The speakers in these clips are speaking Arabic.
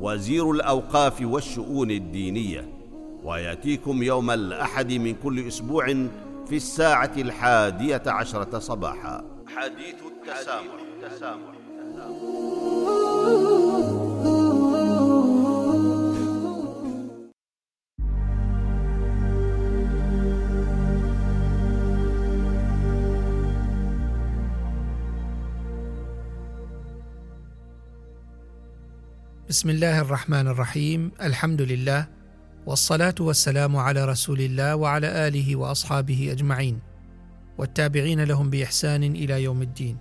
وزير الأوقاف والشؤون الدينية ويأتيكم يوم الأحد من كل أسبوع في الساعة الحادية عشرة صباحا حديث التسامح, التسامح. بسم الله الرحمن الرحيم الحمد لله والصلاه والسلام على رسول الله وعلى اله واصحابه اجمعين والتابعين لهم باحسان إلى يوم الدين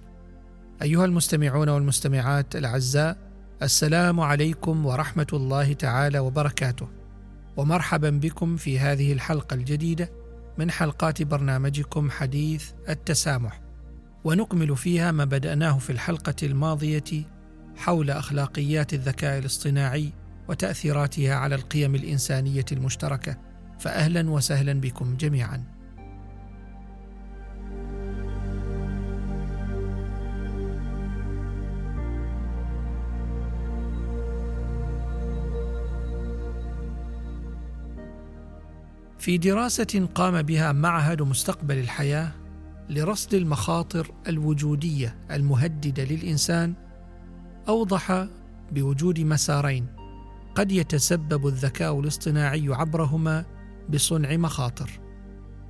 ايها المستمعون والمستمعات الاعزاء السلام عليكم ورحمه الله تعالى وبركاته ومرحبا بكم في هذه الحلقة الجديده من حلقات برنامجكم حديث التسامح ونكمل فيها ما بداناه في الحلقة الماضيه حول أخلاقيات الذكاء الاصطناعي وتأثيراتها على القيم الإنسانية المشتركة. فاهلا وسهلا بكم جميعا. في دراسة قام بها معهد مستقبل الحياة لرصد المخاطر الوجودية المهددة للإنسان أوضح بوجود مسارين قد يتسبب الذكاء الاصطناعي عبرهما بصنع مخاطر.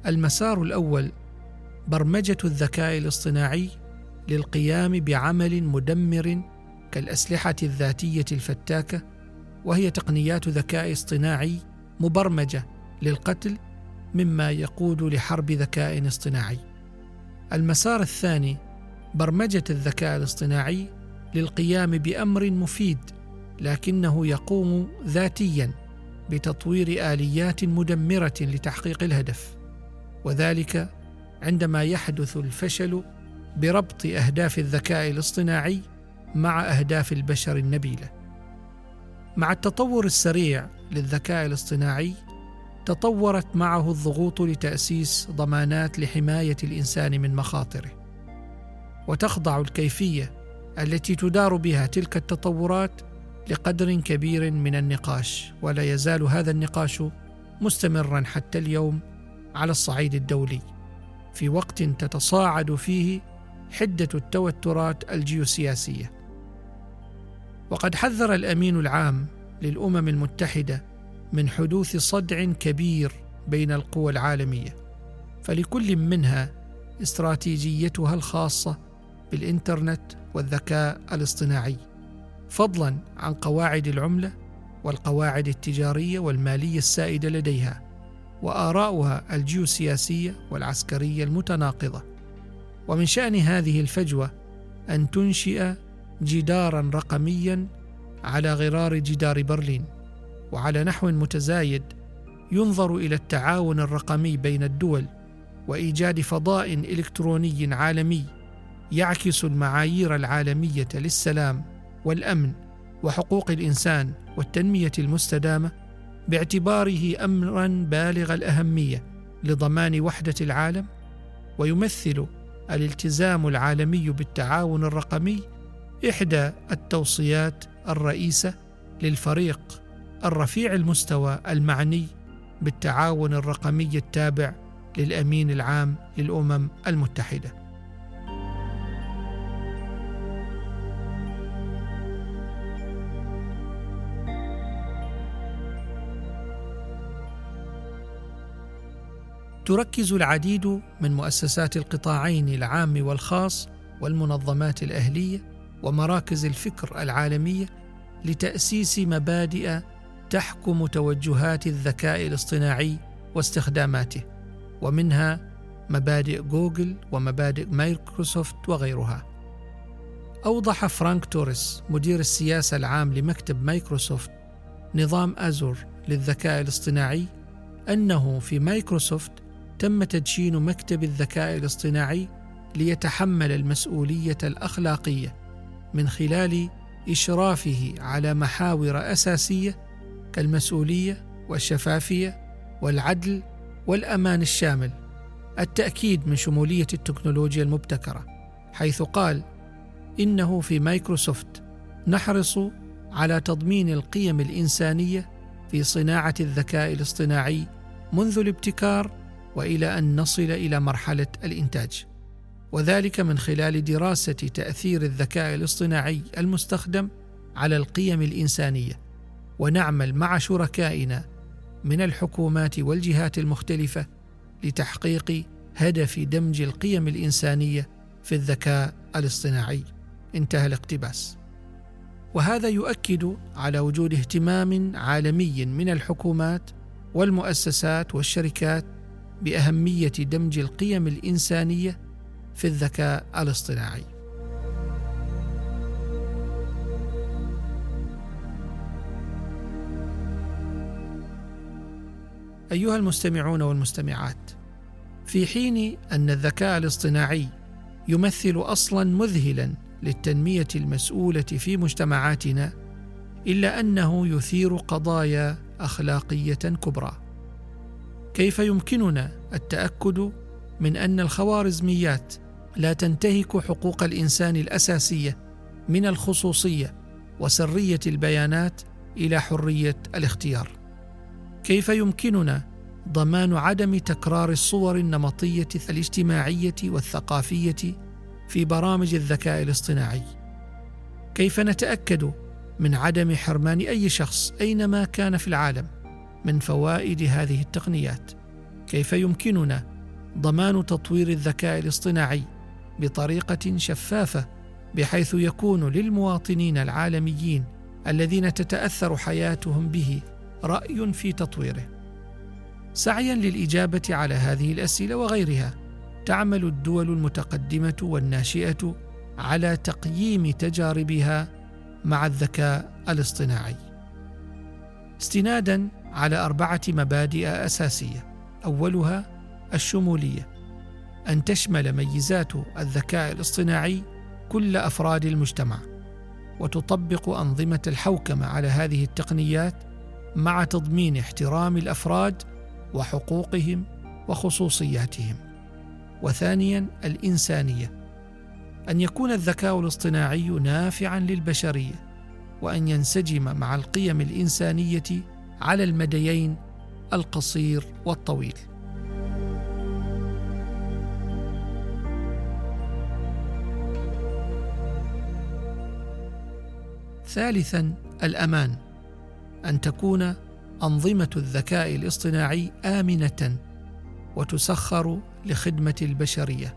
المسار الأول برمجة الذكاء الاصطناعي للقيام بعمل مدمر كالأسلحة الذاتية الفتاكة وهي تقنيات ذكاء اصطناعي مبرمجة للقتل مما يقود لحرب ذكاء اصطناعي. المسار الثاني برمجة الذكاء الاصطناعي للقيام بأمر مفيد لكنه يقوم ذاتيا بتطوير آليات مدمرة لتحقيق الهدف. وذلك عندما يحدث الفشل بربط أهداف الذكاء الاصطناعي مع أهداف البشر النبيلة. مع التطور السريع للذكاء الاصطناعي تطورت معه الضغوط لتأسيس ضمانات لحماية الإنسان من مخاطره. وتخضع الكيفية التي تدار بها تلك التطورات لقدر كبير من النقاش ولا يزال هذا النقاش مستمرا حتى اليوم على الصعيد الدولي. في وقت تتصاعد فيه حدة التوترات الجيوسياسية. وقد حذر الأمين العام للأمم المتحدة من حدوث صدع كبير بين القوى العالمية فلكل منها استراتيجيتها الخاصة بالإنترنت والذكاء الاصطناعي فضلا عن قواعد العملة والقواعد التجارية والمالية السائدة لديها وآراؤها الجيوسياسية والعسكرية المتناقضة. ومن شأن هذه الفجوة أن تنشئ جدارا رقميا على غرار جدار برلين وعلى نحو متزايد ينظر إلى التعاون الرقمي بين الدول وإيجاد فضاء إلكتروني عالمي يعكس المعايير العالمية للسلام والأمن وحقوق الإنسان والتنمية المستدامة باعتباره امرا بالغ الأهمية لضمان وحدة العالم ويمثل الالتزام العالمي بالتعاون الرقمي إحدى التوصيات الرئيسة للفريق الرفيع المستوى المعني بالتعاون الرقمي التابع للأمين العام للأمم المتحدة. تركز العديد من مؤسسات القطاعين العام والخاص والمنظمات الأهلية ومراكز الفكر العالمية لتأسيس مبادئ تحكم توجهات الذكاء الاصطناعي واستخداماته ومنها مبادئ جوجل ومبادئ مايكروسوفت وغيرها. أوضح فرانك توريس مدير السياسة العام لمكتب مايكروسوفت نظام أزور للذكاء الاصطناعي أنه في مايكروسوفت تم تدشين مكتب الذكاء الاصطناعي ليتحمل المسؤولية الأخلاقية من خلال إشرافه على محاور أساسية كالمسؤولية والشفافية والعدل والأمان الشامل. التأكيد من شمولية التكنولوجيا المبتكرة حيث قال إنه في مايكروسوفت نحرص على تضمين القيم الإنسانية في صناعة الذكاء الاصطناعي منذ الابتكار وإلى أن نصل إلى مرحلة الإنتاج. وذلك من خلال دراسة تأثير الذكاء الاصطناعي المستخدم على القيم الإنسانية. ونعمل مع شركائنا من الحكومات والجهات المختلفة لتحقيق هدف دمج القيم الإنسانية في الذكاء الاصطناعي. انتهى الاقتباس. وهذا يؤكد على وجود اهتمام عالمي من الحكومات والمؤسسات والشركات بأهمية دمج القيم الإنسانية في الذكاء الاصطناعي. أيها المستمعون والمستمعات في حين أن الذكاء الاصطناعي يمثل أصلا مذهلا للتنمية المسؤولة في مجتمعاتنا إلا أنه يثير قضايا أخلاقية كبرى. كيف يمكننا التأكد من أن الخوارزميات لا تنتهك حقوق الإنسان الأساسية من الخصوصية وسرية البيانات إلى حرية الاختيار؟ كيف يمكننا ضمان عدم تكرار الصور النمطية الاجتماعية والثقافية في برامج الذكاء الاصطناعي؟ كيف نتأكد من عدم حرمان أي شخص أينما كان في العالم؟ من فوائد هذه التقنيات. كيف يمكننا ضمان تطوير الذكاء الاصطناعي بطريقة شفافة بحيث يكون للمواطنين العالميين الذين تتأثر حياتهم به رأي في تطويره؟ سعيا للإجابة على هذه الأسئلة وغيرها تعمل الدول المتقدمة والناشئة على تقييم تجاربها مع الذكاء الاصطناعي. استنادا على أربعة مبادئ أساسية. أولها الشمولية أن تشمل ميزات الذكاء الاصطناعي كل أفراد المجتمع وتطبق أنظمة الحوكمة على هذه التقنيات مع تضمين احترام الأفراد وحقوقهم وخصوصياتهم. وثانيا الإنسانية أن يكون الذكاء الاصطناعي نافعا للبشرية وأن ينسجم مع القيم الإنسانية على المديين القصير والطويل. ثالثا الأمان. أن تكون أنظمة الذكاء الاصطناعي آمنة وتسخر لخدمة البشرية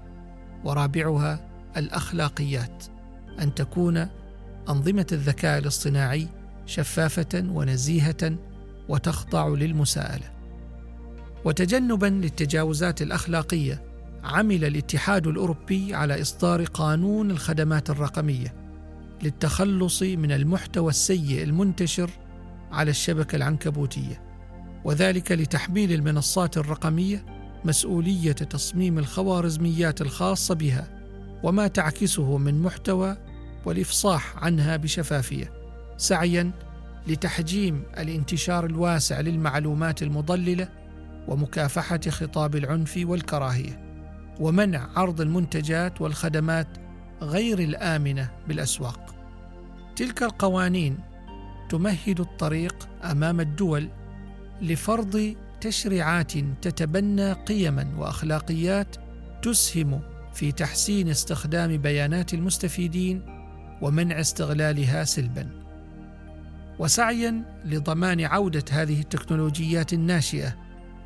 ورابعها الأخلاقيات. أن تكون أنظمة الذكاء الاصطناعي شفافة ونزيهة وتخضع للمساءلة. وتجنبا للتجاوزات الأخلاقية عمل الاتحاد الأوروبي على إصدار قانون الخدمات الرقمية للتخلص من المحتوى السيء المنتشر على الشبكة العنكبوتية وذلك لتحميل المنصات الرقمية مسؤولية تصميم الخوارزميات الخاصة بها وما تعكسه من محتوى والإفصاح عنها بشفافية سعيا لتحجيم الانتشار الواسع للمعلومات المضللة ومكافحة خطاب العنف والكراهية ومنع عرض المنتجات والخدمات غير الآمنة بالأسواق. تلك القوانين تمهد الطريق أمام الدول لفرض تشريعات تتبنى قيما وأخلاقيات تسهم في تحسين استخدام بيانات المستفيدين ومنع استغلالها سلبا. وسعيا لضمان عودة هذه التكنولوجيات الناشئة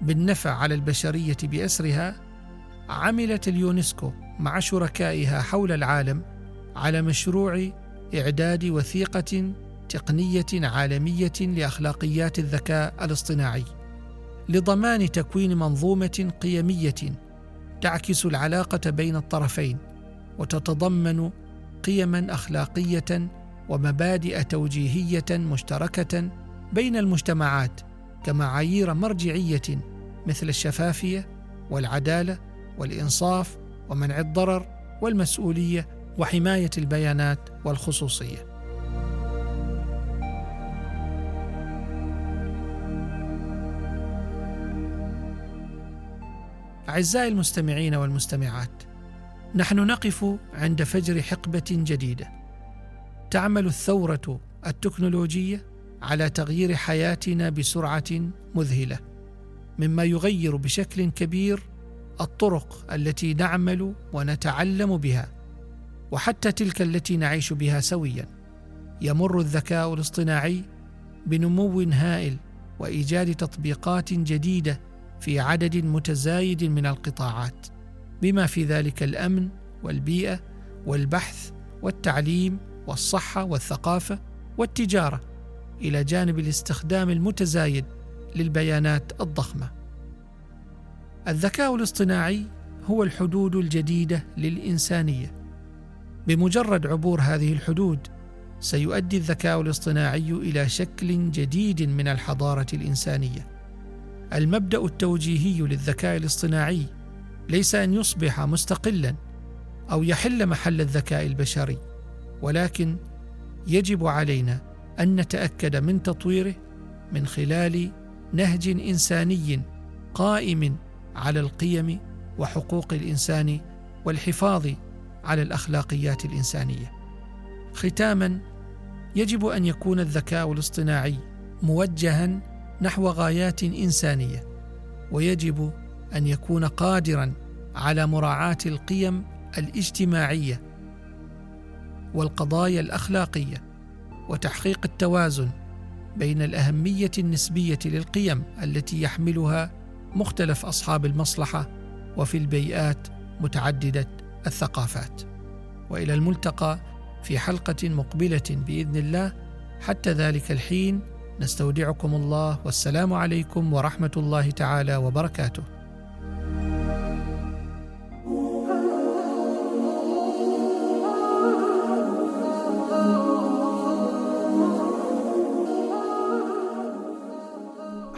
بالنفع على البشرية بأسرها عملت اليونسكو مع شركائها حول العالم على مشروع إعداد وثيقة تقنية عالمية لأخلاقيات الذكاء الاصطناعي لضمان تكوين منظومة قيمية تعكس العلاقة بين الطرفين وتتضمن قيما أخلاقية ومبادئ توجيهية مشتركة بين المجتمعات كمعايير مرجعية مثل الشفافية والعدالة والإنصاف ومنع الضرر والمسؤولية وحماية البيانات والخصوصية. أعزائي المستمعين والمستمعات نحن نقف عند فجر حقبة جديدة. تعمل الثورة التكنولوجية على تغيير حياتنا بسرعة مذهلة مما يغير بشكل كبير الطرق التي نعمل ونتعلم بها وحتى تلك التي نعيش بها سويا. يمر الذكاء الاصطناعي بنمو هائل وإيجاد تطبيقات جديدة في عدد متزايد من القطاعات بما في ذلك الأمن والبيئة والبحث والتعليم والصحة والثقافة والتجارة إلى جانب الاستخدام المتزايد للبيانات الضخمة. الذكاء الاصطناعي هو الحدود الجديدة للإنسانية. بمجرد عبور هذه الحدود سيؤدي الذكاء الاصطناعي إلى شكل جديد من الحضارة الإنسانية. المبدأ التوجيهي للذكاء الاصطناعي ليس أن يصبح مستقلا أو يحل محل الذكاء البشري. ولكن يجب علينا أن نتأكد من تطويره من خلال نهج إنساني قائم على القيم وحقوق الإنسان والحفاظ على الأخلاقيات الإنسانية. ختاما يجب أن يكون الذكاء الاصطناعي موجها نحو غايات إنسانية ويجب أن يكون قادرا على مراعاة القيم الاجتماعية والقضايا الأخلاقية وتحقيق التوازن بين الأهمية النسبية للقيم التي يحملها مختلف أصحاب المصلحة وفي البيئات متعددة الثقافات. وإلى الملتقى في حلقة مقبلة بإذن الله. حتى ذلك الحين نستودعكم الله والسلام عليكم ورحمة الله تعالى وبركاته.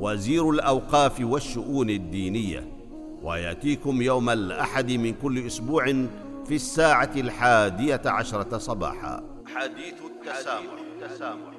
وزير الأوقاف والشؤون الدينية ويأتيكم يوم الأحد من كل أسبوع في الساعة الحادية عشرة صباحا حديث التسامح, التسامح. التسامح.